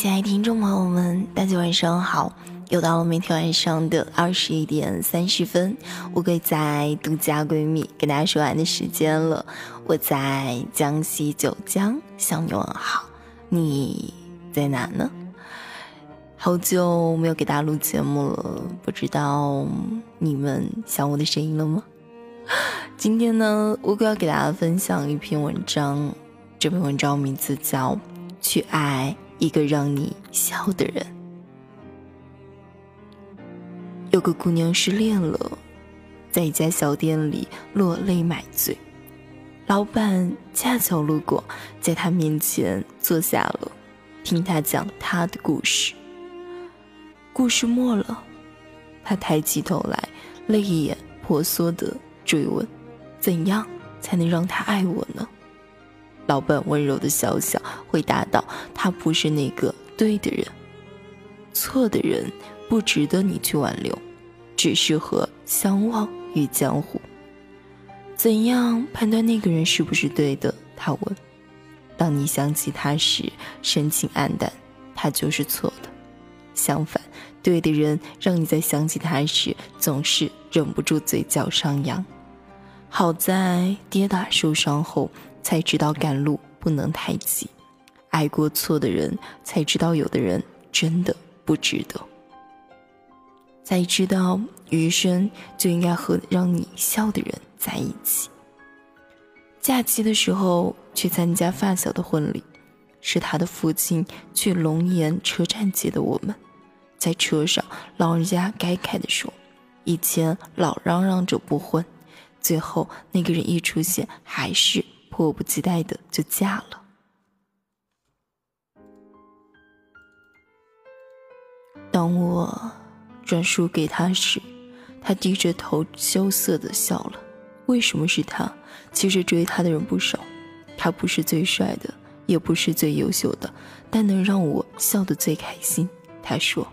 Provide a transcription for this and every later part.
亲爱的听众朋友们，大家晚上好！又到了每天晚上的二十一点三十分，乌龟在独家闺蜜跟大家说完的时间了。我在江西九江向你问好，你在哪呢？好久没有给大家录节目了，不知道你们想我的声音了吗？今天呢，乌龟要给大家分享一篇文章，这篇文章名字叫《去爱一个让你笑的人》。有个姑娘失恋了，在一家小店里落泪买醉，老板恰巧路过，在她面前坐下了，听她讲她的故事。故事末了，她抬起头来，泪眼婆娑的追问。怎样才能让他爱我呢？老板温柔的笑笑，回答道：“他不是那个对的人，错的人不值得你去挽留，只适合相忘于江湖。”怎样判断那个人是不是对的？他问。当你想起他时，神情黯淡，他就是错的；相反，对的人让你在想起他时，总是忍不住嘴角上扬。好在跌打受伤后才知道赶路不能太急，爱过错的人才知道有的人真的不值得，才知道余生就应该和让你笑的人在一起。假期的时候去参加发小的婚礼，是他的父亲去龙岩车站接的我们，在车上老人家感慨地说：“以前老嚷嚷着不婚。”最后，那个人一出现，还是迫不及待的就嫁了。当我转述给他时，他低着头羞涩的笑了。为什么是他？其实追他的人不少，他不是最帅的，也不是最优秀的，但能让我笑得最开心。他说，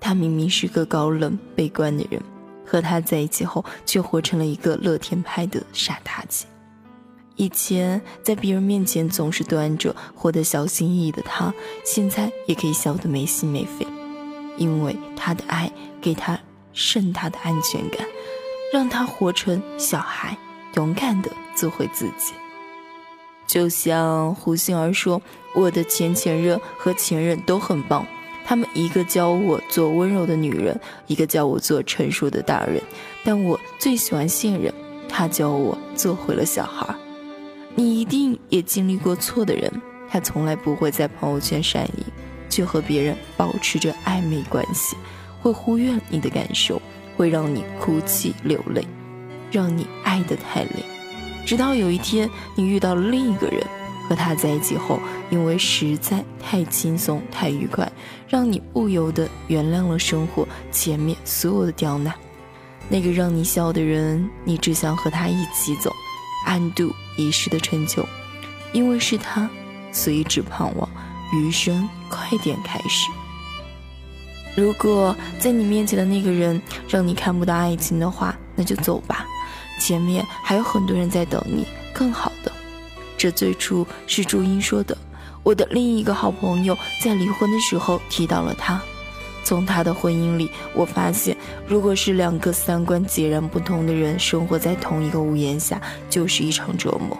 他明明是个高冷悲观的人。和他在一起后，却活成了一个乐天派的傻大姐。以前在别人面前总是端着、活得小心翼翼的他，现在也可以笑得没心没肺，因为他的爱给他盛大的安全感，让他活成小孩，勇敢地做回自己。就像胡杏儿说：“我的前前任和前任都很棒。”他们一个教我做温柔的女人，一个教我做成熟的大人，但我最喜欢现任，他教我做回了小孩。你一定也经历过错的人，他从来不会在朋友圈晒你，却和别人保持着暧昧关系，会忽略你的感受，会让你哭泣流泪，让你爱得太累，直到有一天你遇到了另一个人。和他在一起后，因为实在太轻松、太愉快，让你不由得原谅了生活前面所有的刁难。那个让你笑的人，你只想和他一起走，安度一世的成就。因为是他，所以只盼望余生快点开始。如果在你面前的那个人让你看不到爱情的话，那就走吧，前面还有很多人在等你，更好的。这最初是朱茵说的。我的另一个好朋友在离婚的时候提到了他。从他的婚姻里，我发现，如果是两个三观截然不同的人生活在同一个屋檐下，就是一场折磨。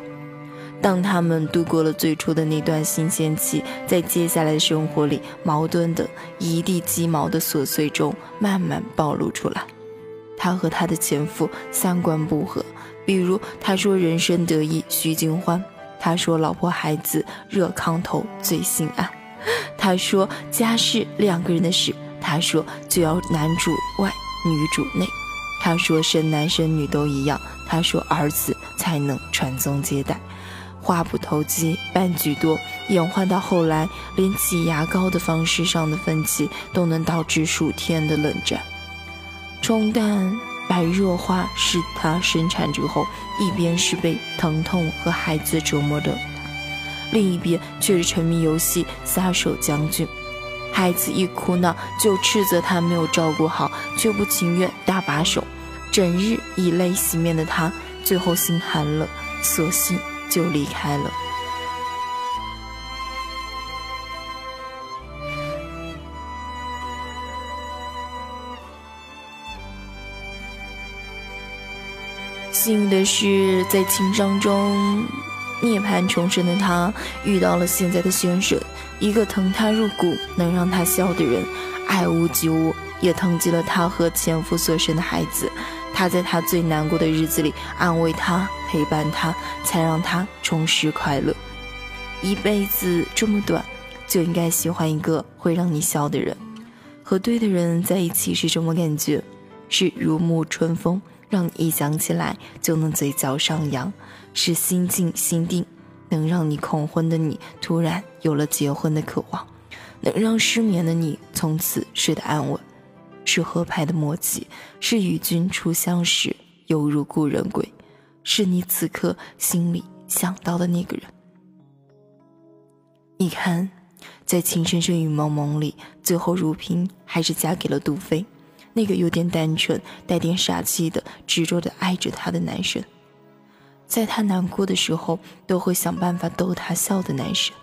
当他们度过了最初的那段新鲜期，在接下来的生活里，矛盾的一地鸡毛的琐碎中慢慢暴露出来。他和他的前夫三观不合，比如他说人生得意须尽欢。他说：“老婆孩子热炕头最心安。”他说：“家事两个人的事。”他说：“就要男主外女主内。”他说：“生男生女都一样。”他说：“儿子才能传宗接代。”话不投机半句多，演化到后来，连挤牙膏的方式上的分歧都能导致数天的冷战。冲淡。白热化是他生产之后，一边是被疼痛和孩子折磨的，另一边却是沉迷游戏撒手将军。孩子一哭闹就斥责他没有照顾好却不情愿搭把手。整日以泪洗面的他最后心寒了索性就离开了。幸运的是在情伤中涅槃重生的他，遇到了现在的先生，一个疼他入骨、能让他笑的人，爱屋及乌，也疼及了他和前夫所生的孩子。他在他最难过的日子里安慰他、陪伴他，才让他重拾快乐。一辈子这么短，就应该喜欢一个会让你笑的人。和对的人在一起是什么感觉？是如沐春风，让你一想起来就能嘴角上扬；是心静心定，能让你恐婚的你突然有了结婚的渴望；能让失眠的你从此睡得安稳；是合拍的默契，是与君初相识犹如故人归；是你此刻心里想到的那个人。你看。在情深深雨蒙蒙里，最后如萍还是嫁给了杜飞，那个有点单纯、带点傻气的执着的爱着他的男生，在他难过的时候都会想办法逗他笑的男生，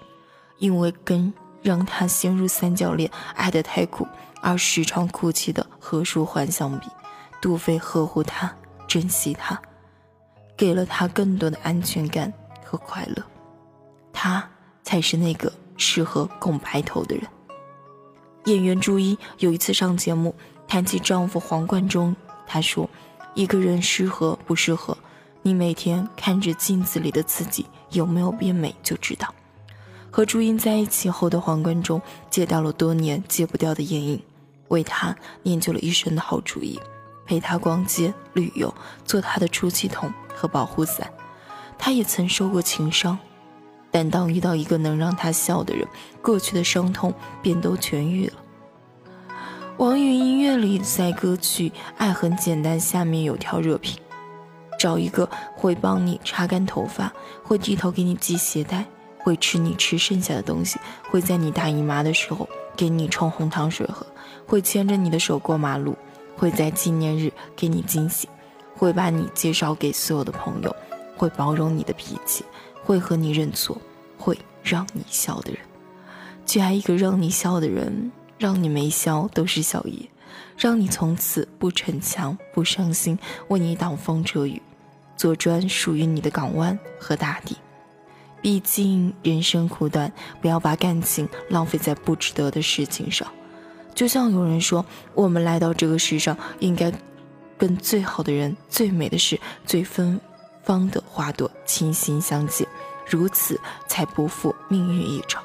因为跟让他陷入三角恋、爱得太苦而时常哭泣的何书桓相比，杜飞呵护他、珍惜他，给了他更多的安全感和快乐，他才是那个。适合共白头的人。演员朱茵有一次上节目谈起丈夫黄贯中，她说：“一个人适合不适合，你每天看着镜子里的自己有没有变美就知道。”和朱茵在一起后的黄贯中戒掉了多年戒不掉的烟瘾，为她研究了一身的好主意，陪她逛街旅游，做她的出气筒和保护伞。他也曾受过情伤。但当遇到一个能让他笑的人，过去的伤痛便都痊愈了。网易音乐里在歌曲《爱很简单》下面有条热评：找一个会帮你擦干头发，会低头给你系鞋带，会吃你吃剩下的东西，会在你大姨妈的时候给你冲红糖水喝，会牵着你的手过马路，会在纪念日给你惊喜，会把你介绍给所有的朋友，会包容你的脾气。会和你认错，会让你笑的人，去爱一个让你笑的人，让你没笑都是小爷，让你从此不逞强不伤心，为你挡风遮雨，做专属于你的港湾和大地。毕竟人生苦短，不要把感情浪费在不值得的事情上。就像有人说，我们来到这个世上，应该跟最好的人、最美的事、最芬。芳的花朵倾心相见，如此才不负命运一场。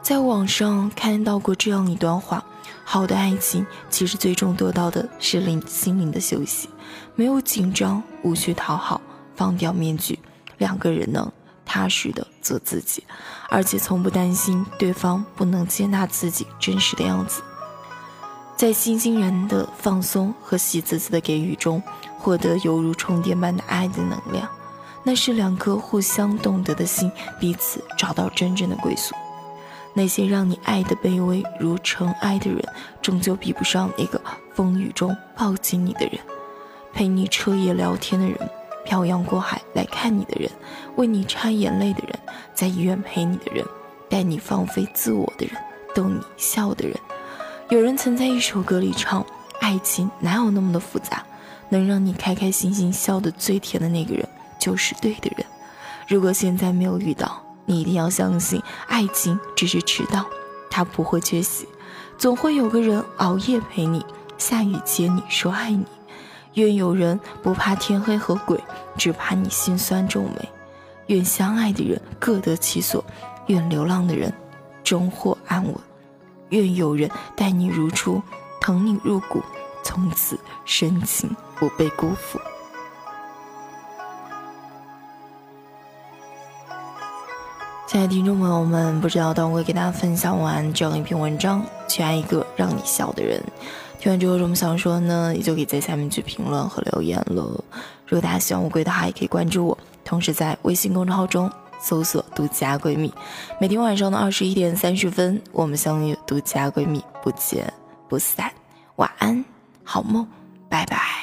在网上看到过这样一段话：好的爱情其实最终得到的是灵心灵的休息，没有紧张，无需讨好，放掉面具，两个人能踏实的做自己，而且从不担心对方不能接纳自己真实的样子。在欣欣然的放松和喜滋滋的给予中，获得犹如充电般的爱的能量，那是两颗互相懂得的心彼此找到真正的归宿。那些让你爱的卑微如尘埃的人，终究比不上那个风雨中抱紧你的人，陪你彻夜聊天的人，漂洋过海来看你的人，为你擦眼泪的人，在医院陪你的人，带你放飞自我的人，逗你笑的人。有人曾在一首歌里唱：“爱情哪有那么的复杂？能让你开开心心笑得最甜的那个人，就是对的人。如果现在没有遇到，你一定要相信，爱情只是迟到，它不会缺席，总会有个人熬夜陪你，下雨接你，说爱你。愿有人不怕天黑和鬼，只怕你心酸皱眉。愿相爱的人各得其所，愿流浪的人终获安稳。”愿有人待你如初，疼你入骨，从此深情不被辜负。亲爱的听众朋友们，不知道当我给大家分享完这样一篇文章，去爱一个让你笑的人。听完之后有什么想说呢？也就可以在下面去评论和留言了。如果大家喜欢乌龟的话，也可以关注我，同时在微信公众号中。搜索“独家闺蜜”，每天晚上的二十一点三十分，我们相遇。独家闺蜜，不见不散。晚安，好梦，拜拜。